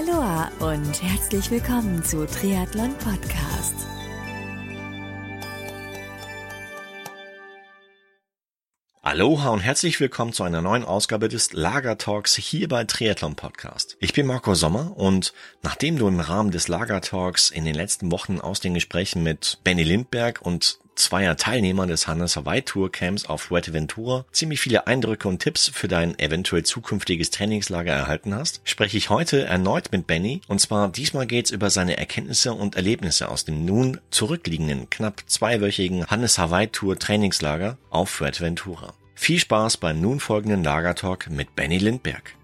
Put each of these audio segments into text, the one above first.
Aloha und herzlich willkommen zu Triathlon Podcast. Aloha und herzlich willkommen zu einer neuen Ausgabe des Lager Talks hier bei Triathlon Podcast. Ich bin Marco Sommer und nachdem du im Rahmen des Lager Talks in den letzten Wochen aus den Gesprächen mit Benny Lindberg und zweier Teilnehmer des Hannes Hawaii Tour Camps auf Fuerteventura ziemlich viele Eindrücke und Tipps für dein eventuell zukünftiges Trainingslager erhalten hast, spreche ich heute erneut mit Benny und zwar diesmal geht's über seine Erkenntnisse und Erlebnisse aus dem nun zurückliegenden knapp zweiwöchigen Hannes Hawaii Tour Trainingslager auf Fuerteventura. Viel Spaß beim nun folgenden Lagertalk mit Benny Lindberg.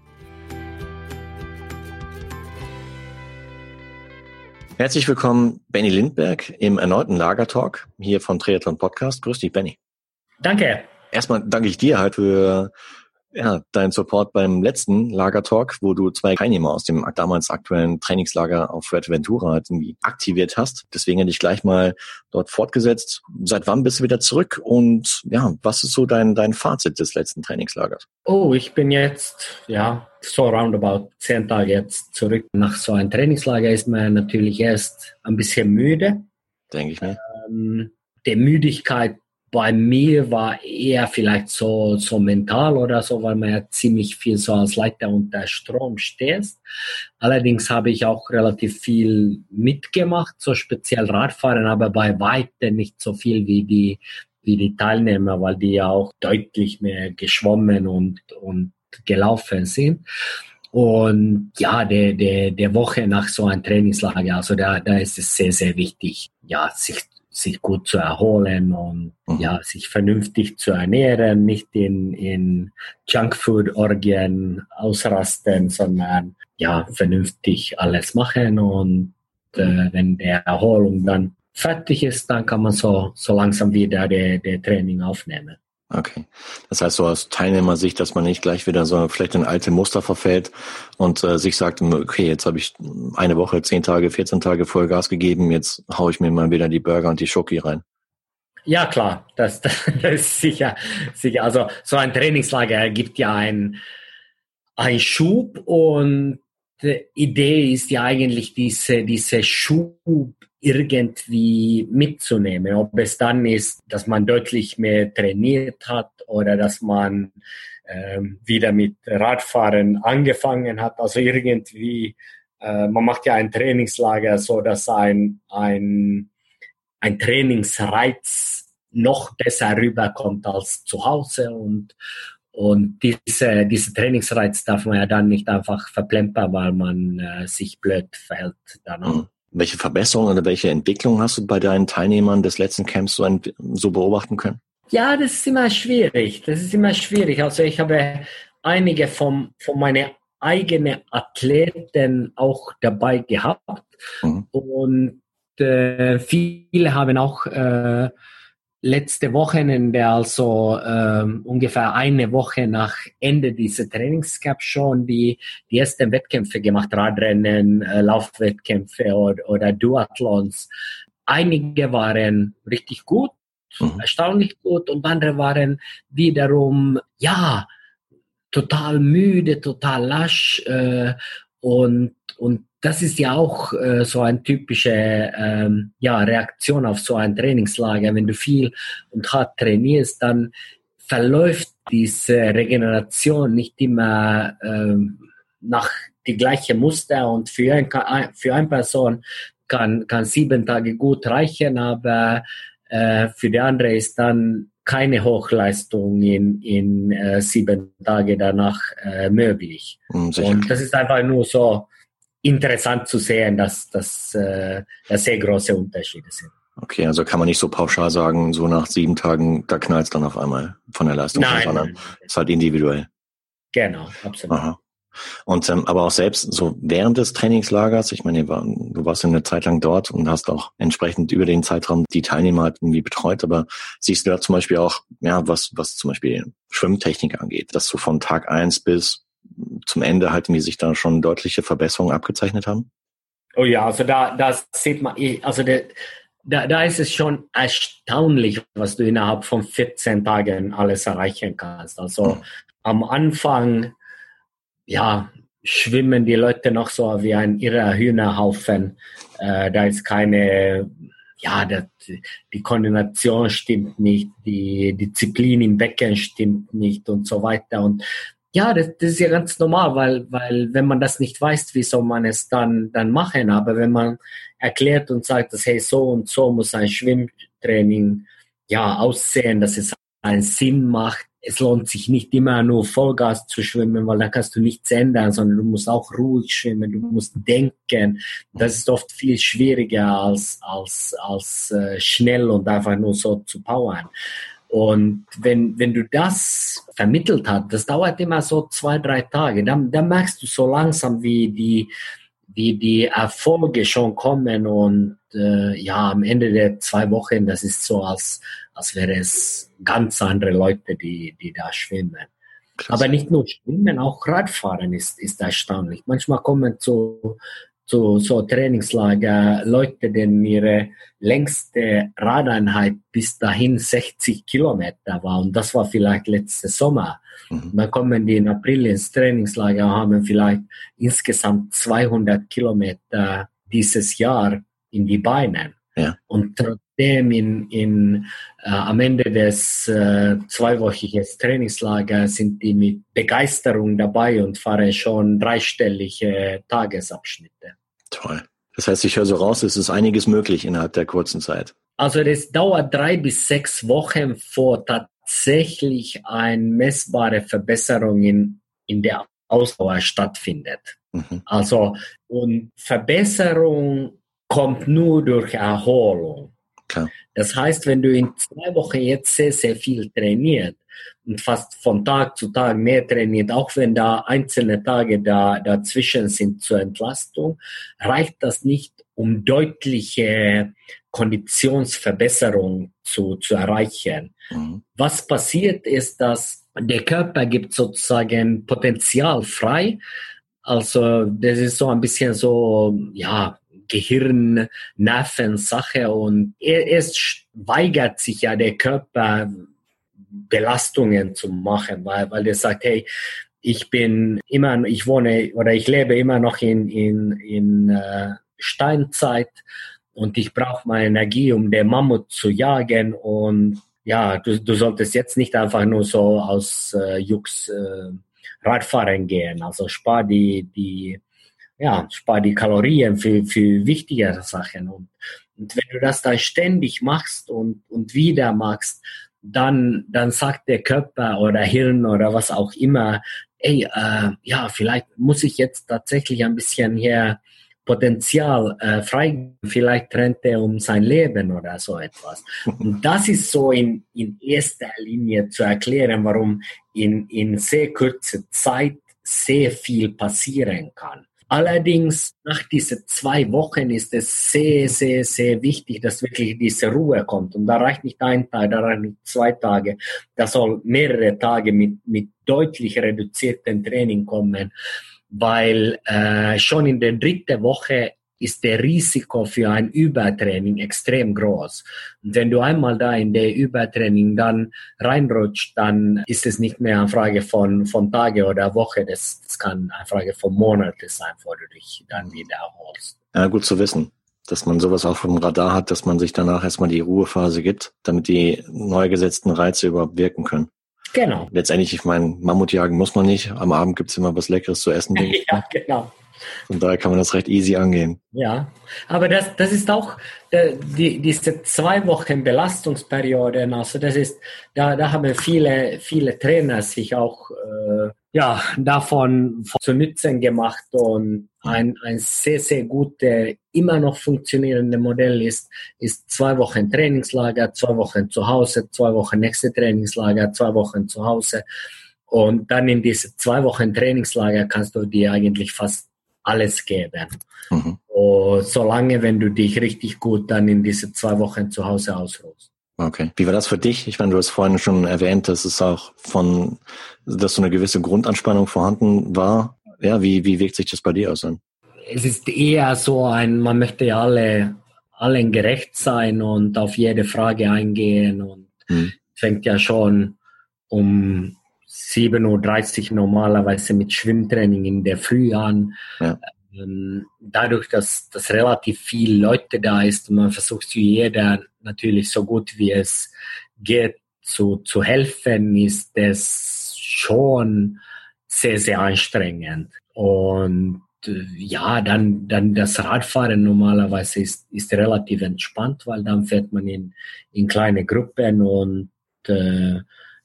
Herzlich willkommen, Benny Lindberg, im erneuten Lagertalk hier vom Triathlon Podcast. Grüß dich, Benny. Danke. Erstmal danke ich dir halt für ja, deinen Support beim letzten Lagertalk, wo du zwei Teilnehmer aus dem damals aktuellen Trainingslager auf Fuerteventura halt irgendwie aktiviert hast. Deswegen hätte ich gleich mal dort fortgesetzt. Seit wann bist du wieder zurück und ja, was ist so dein, dein Fazit des letzten Trainingslagers? Oh, ich bin jetzt, ja, so roundabout zehn Tage jetzt zurück. Nach so einem Trainingslager ist man natürlich erst ein bisschen müde. Denke ich mir. Ähm, die Müdigkeit bei mir war eher vielleicht so, so mental oder so, weil man ja ziemlich viel so als Leiter unter Strom stehst. Allerdings habe ich auch relativ viel mitgemacht, so speziell Radfahren, aber bei weitem nicht so viel wie die, wie die Teilnehmer, weil die ja auch deutlich mehr geschwommen und, und gelaufen sind. Und ja, der, der, der Woche nach so einem Trainingslager, also da, da ist es sehr, sehr wichtig, ja, sich sich gut zu erholen und mhm. ja, sich vernünftig zu ernähren, nicht in, in Junkfood-Orgien ausrasten, sondern ja, vernünftig alles machen und äh, wenn der Erholung dann fertig ist, dann kann man so, so langsam wieder der, der Training aufnehmen. Okay. Das heißt so aus Teilnehmersicht, dass man nicht gleich wieder so vielleicht in alte Muster verfällt und äh, sich sagt, okay, jetzt habe ich eine Woche, zehn Tage, 14 Tage Vollgas gegeben, jetzt haue ich mir mal wieder die Burger und die Schoki rein. Ja, klar, das, das, ist sicher, sicher. Also so ein Trainingslager gibt ja einen, einen Schub und die Idee ist ja eigentlich diese, diese Schub irgendwie mitzunehmen. Ob es dann ist, dass man deutlich mehr trainiert hat oder dass man ähm, wieder mit Radfahren angefangen hat. Also irgendwie, äh, man macht ja ein Trainingslager so, dass ein, ein, ein Trainingsreiz noch besser rüberkommt als zu Hause und, und diese, diese Trainingsreiz darf man ja dann nicht einfach verplempern, weil man äh, sich blöd verhält danach. Welche Verbesserungen oder welche Entwicklungen hast du bei deinen Teilnehmern des letzten Camps so, so beobachten können? Ja, das ist immer schwierig. Das ist immer schwierig. Also ich habe einige von, von meinen eigenen Athleten auch dabei gehabt. Mhm. Und äh, viele haben auch äh, letzte Wochenende, also ähm, ungefähr eine Woche nach Ende dieser Trainingscap schon die, die ersten Wettkämpfe gemacht, Radrennen, äh, Laufwettkämpfe oder, oder Duathlons. Einige waren richtig gut, mhm. erstaunlich gut und andere waren wiederum, ja, total müde, total lasch äh, und, und das ist ja auch äh, so eine typische ähm, ja, Reaktion auf so ein Trainingslager. Wenn du viel und hart trainierst, dann verläuft diese Regeneration nicht immer ähm, nach die gleiche Muster und für, ein, für eine Person kann, kann sieben Tage gut reichen, aber äh, für die andere ist dann keine Hochleistung in, in äh, sieben Tage danach äh, möglich. Mhm, und das ist einfach nur so interessant zu sehen, dass das äh, sehr große Unterschiede sind. Okay, also kann man nicht so pauschal sagen, so nach sieben Tagen, da knallt es dann auf einmal von der Leistung, nein, sondern es ist halt individuell. Genau, absolut. Aha. Und ähm, aber auch selbst so während des Trainingslagers, ich meine, du warst ja eine Zeit lang dort und hast auch entsprechend über den Zeitraum die Teilnehmer halt irgendwie betreut, aber siehst du da zum Beispiel auch, ja, was, was zum Beispiel Schwimmtechnik angeht, dass du von Tag eins bis zum Ende halt wie sich da schon deutliche Verbesserungen abgezeichnet haben? Oh ja, also da, das sieht man, also der, da, da ist es schon erstaunlich, was du innerhalb von 14 Tagen alles erreichen kannst. Also mhm. am Anfang, ja, schwimmen die Leute noch so wie ein irrer Hühnerhaufen. Äh, da ist keine, ja, das, die Koordination stimmt nicht, die Disziplin im Becken stimmt nicht und so weiter. Und ja, das, das, ist ja ganz normal, weil, weil wenn man das nicht weiß, wie soll man es dann, dann machen? Aber wenn man erklärt und sagt, dass hey, so und so muss ein Schwimmtraining ja aussehen, dass es einen Sinn macht, es lohnt sich nicht immer nur Vollgas zu schwimmen, weil da kannst du nichts ändern, sondern du musst auch ruhig schwimmen, du musst denken. Das ist oft viel schwieriger als, als, als äh, schnell und einfach nur so zu powern. Und wenn, wenn du das vermittelt hast, das dauert immer so zwei, drei Tage, dann, dann merkst du so langsam, wie die, wie die Erfolge schon kommen und äh, ja, am Ende der zwei Wochen, das ist so, als, als wäre es ganz andere Leute, die, die da schwimmen. Krass. Aber nicht nur Schwimmen, auch Radfahren ist, ist erstaunlich. Manchmal kommen zu, zu so Trainingslager Leute, denen ihre längste Radeinheit bis dahin 60 Kilometer war. Und das war vielleicht letzte Sommer. Mhm. Dann kommen die in April ins Trainingslager und haben vielleicht insgesamt 200 Kilometer dieses Jahr in die Beine. Ja. Und trotzdem in, in, äh, am Ende des äh, zweiwöchigen Trainingslagers sind die mit Begeisterung dabei und fahren schon dreistellige Tagesabschnitte. Toll. Das heißt, ich höre so raus, es ist einiges möglich innerhalb der kurzen Zeit. Also das dauert drei bis sechs Wochen vor tatsächlich eine messbare Verbesserung in, in der Ausdauer stattfindet. Mhm. Also und Verbesserung kommt nur durch Erholung. Klar. Das heißt, wenn du in zwei Wochen jetzt sehr, sehr viel trainiert und fast von Tag zu Tag mehr trainiert, auch wenn da einzelne Tage da, dazwischen sind zur Entlastung, reicht das nicht, um deutliche Konditionsverbesserung zu, zu erreichen. Mhm. Was passiert ist, dass der Körper gibt sozusagen Potenzial frei. Also das ist so ein bisschen so, ja, Gehirn-Nervensache und erst weigert sich ja der Körper, Belastungen zu machen, weil, weil der sagt, hey, ich bin immer, ich wohne oder ich lebe immer noch in, in, in äh, Steinzeit und ich brauche meine Energie, um den Mammut zu jagen und ja, du, du solltest jetzt nicht einfach nur so aus äh, Jux äh, Radfahren gehen, also spar die, die ja, spar die Kalorien für, für wichtigere Sachen. Und, und wenn du das dann ständig machst und, und wieder machst, dann, dann sagt der Körper oder Hirn oder was auch immer, ey, äh, ja, vielleicht muss ich jetzt tatsächlich ein bisschen hier Potenzial äh, frei, vielleicht trennt er um sein Leben oder so etwas. Und das ist so in, in erster Linie zu erklären, warum in, in sehr kurzer Zeit sehr viel passieren kann. Allerdings nach diesen zwei Wochen ist es sehr, sehr, sehr wichtig, dass wirklich diese Ruhe kommt. Und da reicht nicht ein Tag, da reicht nicht zwei Tage. Da soll mehrere Tage mit, mit deutlich reduziertem Training kommen, weil äh, schon in der dritten Woche ist der Risiko für ein Übertraining extrem groß. Und wenn du einmal da in der Übertraining dann reinrutscht, dann ist es nicht mehr eine Frage von, von Tage oder Woche, das, das kann eine Frage von Monate sein, wo du dich dann wieder erholst. Ja, gut zu wissen, dass man sowas auch vom Radar hat, dass man sich danach erstmal die Ruhephase gibt, damit die neu gesetzten Reize überhaupt wirken können. Genau. Letztendlich, ich meine, Mammut jagen muss man nicht. Am Abend gibt's immer was Leckeres zu essen. ja, genau. Und daher kann man das recht easy angehen. Ja, aber das, das ist auch äh, die, diese zwei Wochen Belastungsperioden. Also das ist, da, da haben viele, viele Trainer sich auch äh, ja, davon zu Nützen gemacht und ein, ein sehr, sehr gutes, immer noch funktionierendes Modell ist, ist zwei Wochen Trainingslager, zwei Wochen zu Hause, zwei Wochen nächste Trainingslager, zwei Wochen zu Hause. Und dann in diese zwei Wochen Trainingslager kannst du dir eigentlich fast alles geben. Mhm. Und solange, wenn du dich richtig gut dann in diese zwei Wochen zu Hause ausruhst. Okay. Wie war das für dich? Ich meine, du hast vorhin schon erwähnt, dass es auch von, dass so eine gewisse Grundanspannung vorhanden war. Ja, wie, wie wirkt sich das bei dir aus? Es ist eher so ein, man möchte ja alle, allen gerecht sein und auf jede Frage eingehen und hm. fängt ja schon um 7.30 Uhr normalerweise mit Schwimmtraining in der Früh an. Ja. Ähm, dadurch, dass, dass relativ viele Leute da ist, man versucht jeder natürlich so gut wie es geht zu, zu helfen, ist es schon sehr, sehr anstrengend. Und äh, ja, dann, dann das Radfahren normalerweise ist, ist relativ entspannt, weil dann fährt man in, in kleine Gruppen und äh,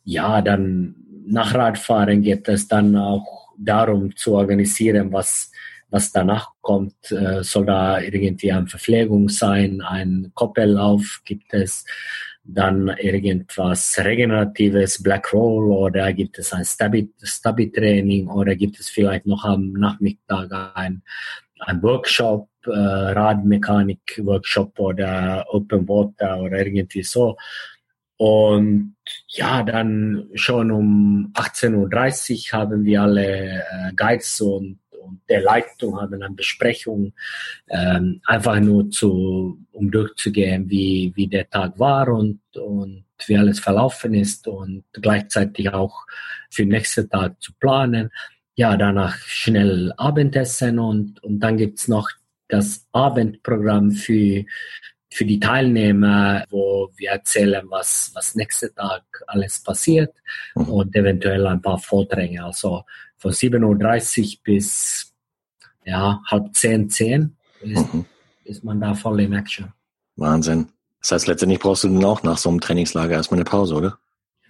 ja, dann nach Radfahren geht es dann auch darum zu organisieren, was, was danach kommt. Äh, soll da irgendwie eine Verpflegung sein, ein Koppellauf gibt es, dann irgendwas Regeneratives, Black Roll oder gibt es ein Stabi-Training oder gibt es vielleicht noch am Nachmittag ein, ein Workshop, äh, Radmechanik-Workshop oder Open Water oder irgendwie so. Und ja, dann schon um 18.30 Uhr haben wir alle äh, Guides und, und der Leitung haben eine Besprechung, ähm, einfach nur zu, um durchzugehen, wie, wie der Tag war und, und wie alles verlaufen ist und gleichzeitig auch für den nächsten Tag zu planen. Ja, danach schnell Abendessen und, und dann gibt's noch das Abendprogramm für für die Teilnehmer, wo wir erzählen, was, was nächsten Tag alles passiert mhm. und eventuell ein paar Vorträge. Also von 7.30 Uhr bis ja, halb zehn, zehn ist, mhm. ist man da voll in Action. Wahnsinn. Das heißt, letztendlich brauchst du dann auch nach so einem Trainingslager erstmal eine Pause, oder?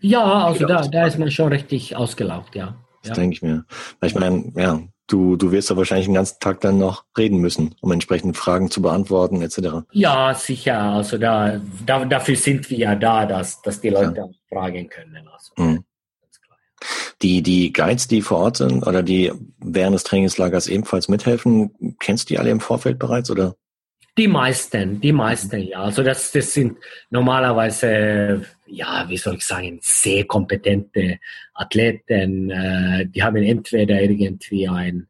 Ja, also da, da ist man schon richtig ausgelaugt, ja. Das ja. denke ich mir. Ich meine, ja, du, du wirst ja wahrscheinlich den ganzen Tag dann noch reden müssen, um entsprechende Fragen zu beantworten, etc. Ja, sicher. Also da, da dafür sind wir ja da, dass, dass die Leute ja. fragen können. Also, mhm. Die, die Guides, die vor Ort sind oder die während des Trainingslagers ebenfalls mithelfen, kennst du die alle im Vorfeld bereits oder? Die meisten, die meisten, ja. Also das, das sind normalerweise, ja, wie soll ich sagen, sehr kompetente Athleten. Äh, die haben entweder irgendwie ein,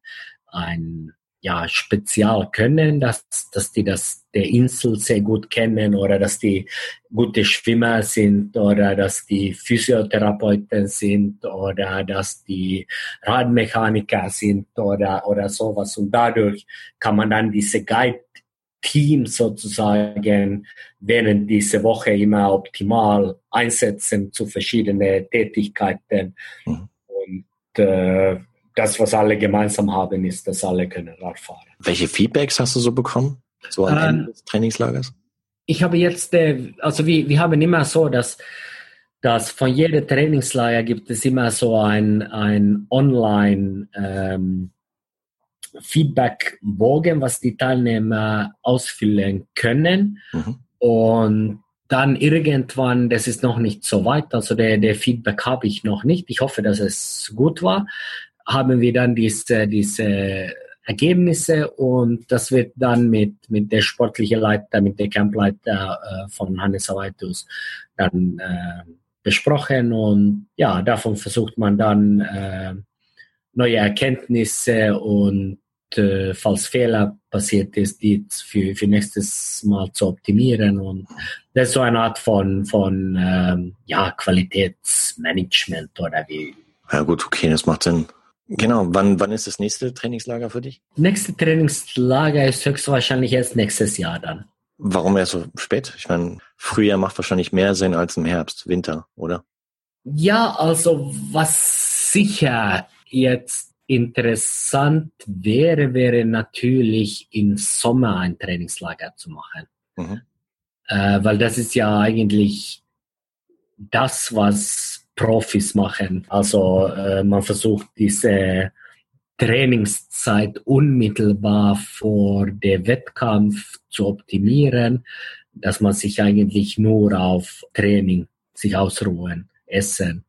ein ja, Spezialkönnen, dass, dass die das der Insel sehr gut kennen oder dass die gute Schwimmer sind oder dass die Physiotherapeuten sind oder dass die Radmechaniker sind oder, oder sowas. Und dadurch kann man dann diese Guide Team sozusagen während dieser Woche immer optimal einsetzen zu verschiedenen Tätigkeiten. Mhm. Und äh, das, was alle gemeinsam haben, ist, dass alle können Radfahren. Welche Feedbacks hast du so bekommen, so am ähm, Ende des Trainingslagers? Ich habe jetzt, äh, also wir, wir haben immer so, dass dass von jedem Trainingslager gibt es immer so ein, ein Online ähm, Feedback-Bogen, was die Teilnehmer ausfüllen können. Mhm. Und dann irgendwann, das ist noch nicht so weit, also der, der Feedback habe ich noch nicht. Ich hoffe, dass es gut war. Haben wir dann diese, diese Ergebnisse und das wird dann mit, mit der sportlichen Leiter, mit der Campleiter äh, von Hannes Awaitus dann äh, besprochen und ja, davon versucht man dann äh, neue Erkenntnisse und äh, falls Fehler passiert ist, die für, für nächstes Mal zu optimieren. Und das ist so eine Art von, von ähm, ja, Qualitätsmanagement oder wie. Ja gut, okay, das macht Sinn. Genau, wann, wann ist das nächste Trainingslager für dich? Nächste Trainingslager ist höchstwahrscheinlich erst nächstes Jahr dann. Warum erst so spät? Ich meine, Frühjahr macht wahrscheinlich mehr Sinn als im Herbst, Winter, oder? Ja, also was sicher jetzt Interessant wäre, wäre natürlich im Sommer ein Trainingslager zu machen. Mhm. Äh, weil das ist ja eigentlich das, was Profis machen. Also äh, man versucht diese Trainingszeit unmittelbar vor dem Wettkampf zu optimieren, dass man sich eigentlich nur auf Training sich ausruhen, essen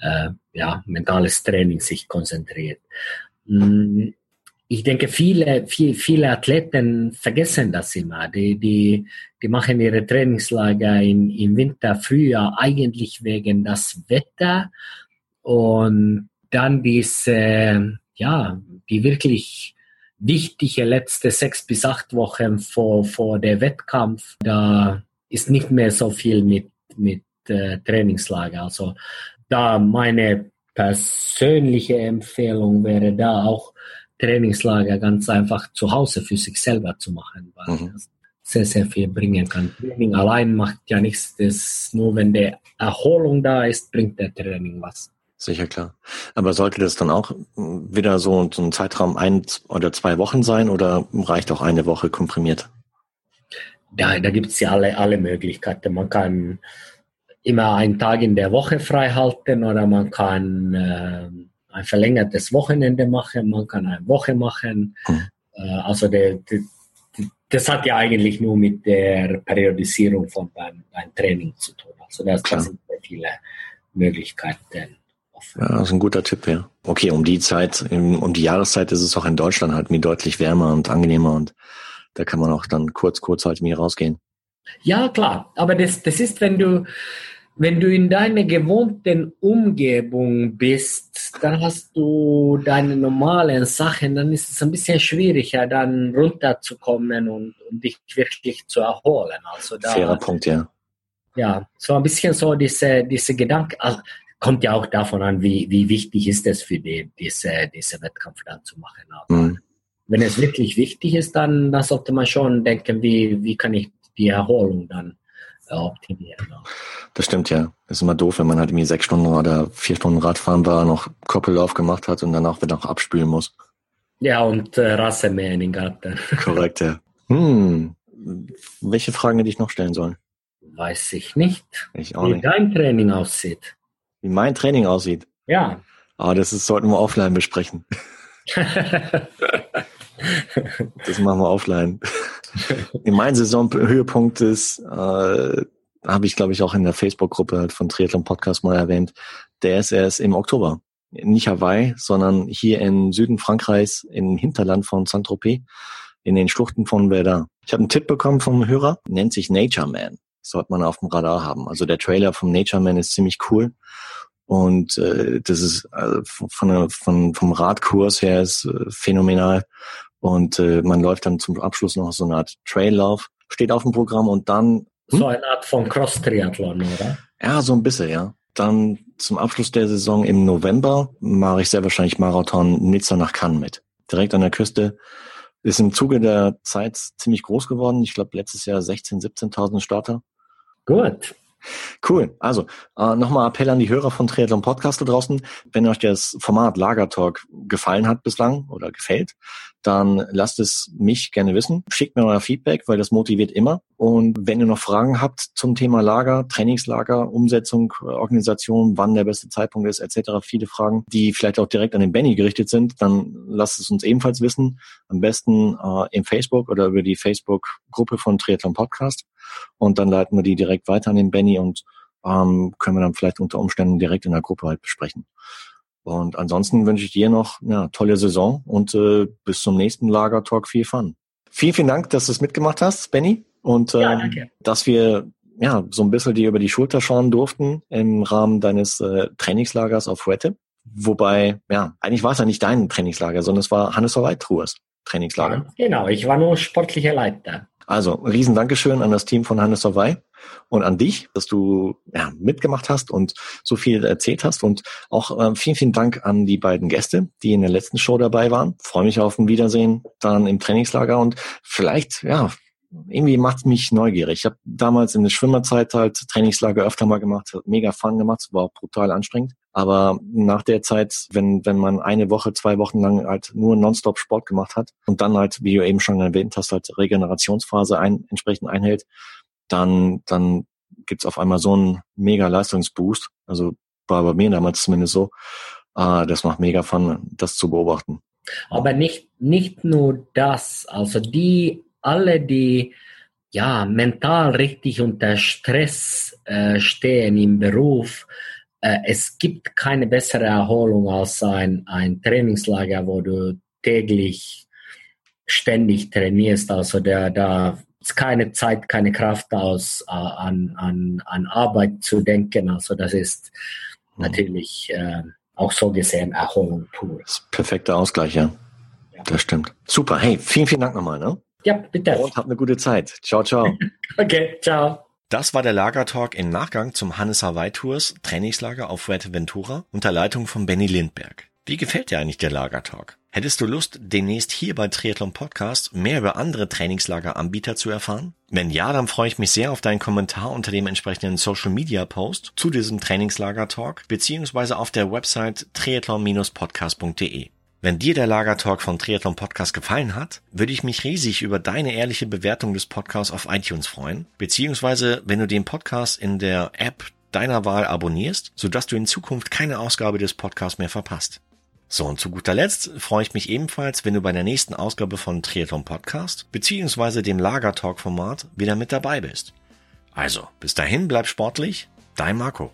äh, ja, mentales Training sich konzentriert. Mm, ich denke, viele, viele, viele Athleten vergessen das immer. Die, die, die machen ihre Trainingslager im, im Winter, Frühjahr eigentlich wegen das Wetter und dann diese, ja, die wirklich wichtige letzte sechs bis acht Wochen vor, vor der Wettkampf, da ist nicht mehr so viel mit, mit äh, Trainingslager. Also da meine persönliche Empfehlung wäre da auch Trainingslager ganz einfach zu Hause für sich selber zu machen, weil mhm. das sehr, sehr viel bringen kann. Training allein macht ja nichts, das nur wenn der Erholung da ist, bringt der Training was. Sicher klar. Aber sollte das dann auch wieder so, so ein Zeitraum ein oder zwei Wochen sein oder reicht auch eine Woche komprimiert? Ja, da gibt es ja alle, alle Möglichkeiten. Man kann immer einen Tag in der Woche frei halten oder man kann äh, ein verlängertes Wochenende machen, man kann eine Woche machen. Hm. Äh, also der, der, das hat ja eigentlich nur mit der Periodisierung von beim Training zu tun. Also das sind sehr viele Möglichkeiten. Ja, das ist ein guter Tipp, ja. Okay, um die Zeit, um die Jahreszeit ist es auch in Deutschland halt mir deutlich wärmer und angenehmer und da kann man auch dann kurz, kurz halt mir rausgehen. Ja, klar. Aber das, das ist, wenn du, wenn du in deiner gewohnten Umgebung bist, dann hast du deine normalen Sachen, dann ist es ein bisschen schwieriger, dann runterzukommen und, und dich wirklich zu erholen. Also da, Fairer Punkt, ja. Ja, so ein bisschen so diese, diese Gedanke, also kommt ja auch davon an, wie, wie wichtig ist es für die, diese, diese Wettkampf dann zu machen. Aber mhm. wenn es wirklich wichtig ist, dann, dann sollte man schon denken, wie, wie kann ich die Erholung dann äh, optimieren. Das stimmt ja. Ist immer doof, wenn man halt irgendwie sechs Stunden oder vier Stunden Radfahren war, noch Koppellauf gemacht hat und dann auch wieder noch abspülen muss. Ja, und äh, Rasenmähen in den Garten. Korrekt, ja. Hm. Welche Fragen hätte ich noch stellen sollen? Weiß ich nicht. Ich auch wie nicht. dein Training aussieht. Wie mein Training aussieht? Ja. Aber ah, das ist, sollten wir offline besprechen. das machen wir offline. In meinem Saisonhöhepunkt ist, äh, habe ich glaube ich auch in der Facebook-Gruppe halt von Triathlon Podcast mal erwähnt, der ist erst im Oktober. Nicht Hawaii, sondern hier im Süden Frankreichs, im Hinterland von Saint-Tropez, in den Schluchten von Verdun. Ich habe einen Tipp bekommen vom Hörer, nennt sich Nature Man. sollte man auf dem Radar haben. Also der Trailer vom Nature Man ist ziemlich cool. Und äh, das ist äh, von, von, vom Radkurs her ist äh, phänomenal. Und äh, man läuft dann zum Abschluss noch so eine Art Traillauf, steht auf dem Programm und dann. Hm? So eine Art von Cross-Triathlon, oder? Ja, so ein bisschen, ja. Dann zum Abschluss der Saison im November mache ich sehr wahrscheinlich Marathon Nizza nach Cannes mit. Direkt an der Küste. Ist im Zuge der Zeit ziemlich groß geworden. Ich glaube, letztes Jahr 16.000, 17.000 Starter. Gut. Cool. Also äh, nochmal Appell an die Hörer von Triathlon Podcast da draußen. Wenn euch das Format Lagertalk gefallen hat bislang oder gefällt, dann lasst es mich gerne wissen. Schickt mir euer Feedback, weil das motiviert immer. Und wenn ihr noch Fragen habt zum Thema Lager, Trainingslager, Umsetzung, Organisation, wann der beste Zeitpunkt ist, etc., viele Fragen, die vielleicht auch direkt an den Benny gerichtet sind, dann lasst es uns ebenfalls wissen. Am besten äh, im Facebook oder über die Facebook-Gruppe von Triathlon Podcast. Und dann leiten wir die direkt weiter an den Benny und ähm, können wir dann vielleicht unter Umständen direkt in der Gruppe halt besprechen. Und ansonsten wünsche ich dir noch eine tolle Saison und äh, bis zum nächsten Lagertalk viel Fun. Vielen, vielen Dank, dass du es mitgemacht hast, Benny. Und äh, ja, dass wir ja so ein bisschen dir über die Schulter schauen durften im Rahmen deines äh, Trainingslagers auf Fuerte. Wobei, ja, eigentlich war es ja nicht dein Trainingslager, sondern es war Hannes Truers Trainingslager. Ja, genau, ich war nur sportlicher Leiter. Also, riesen Dankeschön an das Team von Hannes Hawaii und an dich, dass du ja, mitgemacht hast und so viel erzählt hast. Und auch äh, vielen, vielen Dank an die beiden Gäste, die in der letzten Show dabei waren. Freue mich auf ein Wiedersehen dann im Trainingslager und vielleicht, ja, irgendwie macht mich neugierig. Ich habe damals in der Schwimmerzeit halt Trainingslager öfter mal gemacht, mega Fun gemacht, war auch brutal anstrengend. Aber nach der Zeit, wenn, wenn man eine Woche, zwei Wochen lang halt nur nonstop Sport gemacht hat und dann halt, wie du eben schon erwähnt hast, halt Regenerationsphase ein, entsprechend einhält, dann, dann gibt's auf einmal so einen mega Leistungsboost. Also war bei mir damals zumindest so. Äh, das macht mega Fun, das zu beobachten. Aber nicht, nicht nur das, also die alle, die ja mental richtig unter Stress äh, stehen im Beruf, äh, es gibt keine bessere Erholung als ein, ein Trainingslager, wo du täglich ständig trainierst. Also der, da keine Zeit, keine Kraft aus, äh, an, an, an Arbeit zu denken. Also das ist mhm. natürlich äh, auch so gesehen Erholung pur. Das ist perfekter Ausgleich, ja. ja. Das stimmt. Super. Hey, vielen, vielen Dank nochmal. Ne? Ja, bitte. Und habt eine gute Zeit. Ciao, ciao. okay, ciao. Das war der Lagertalk im Nachgang zum Hannes Hawaii Tours Trainingslager auf Fuerteventura unter Leitung von Benny Lindberg. Wie gefällt dir eigentlich der Lagertalk? Hättest du Lust, demnächst hier bei Triathlon Podcast mehr über andere Trainingslageranbieter zu erfahren? Wenn ja, dann freue ich mich sehr auf deinen Kommentar unter dem entsprechenden Social Media Post zu diesem Trainingslager Talk beziehungsweise auf der Website triathlon-podcast.de. Wenn dir der Lagertalk von Triathlon Podcast gefallen hat, würde ich mich riesig über deine ehrliche Bewertung des Podcasts auf iTunes freuen, beziehungsweise wenn du den Podcast in der App deiner Wahl abonnierst, sodass du in Zukunft keine Ausgabe des Podcasts mehr verpasst. So, und zu guter Letzt freue ich mich ebenfalls, wenn du bei der nächsten Ausgabe von Triathlon Podcast beziehungsweise dem Lagertalk Format wieder mit dabei bist. Also, bis dahin bleib sportlich, dein Marco.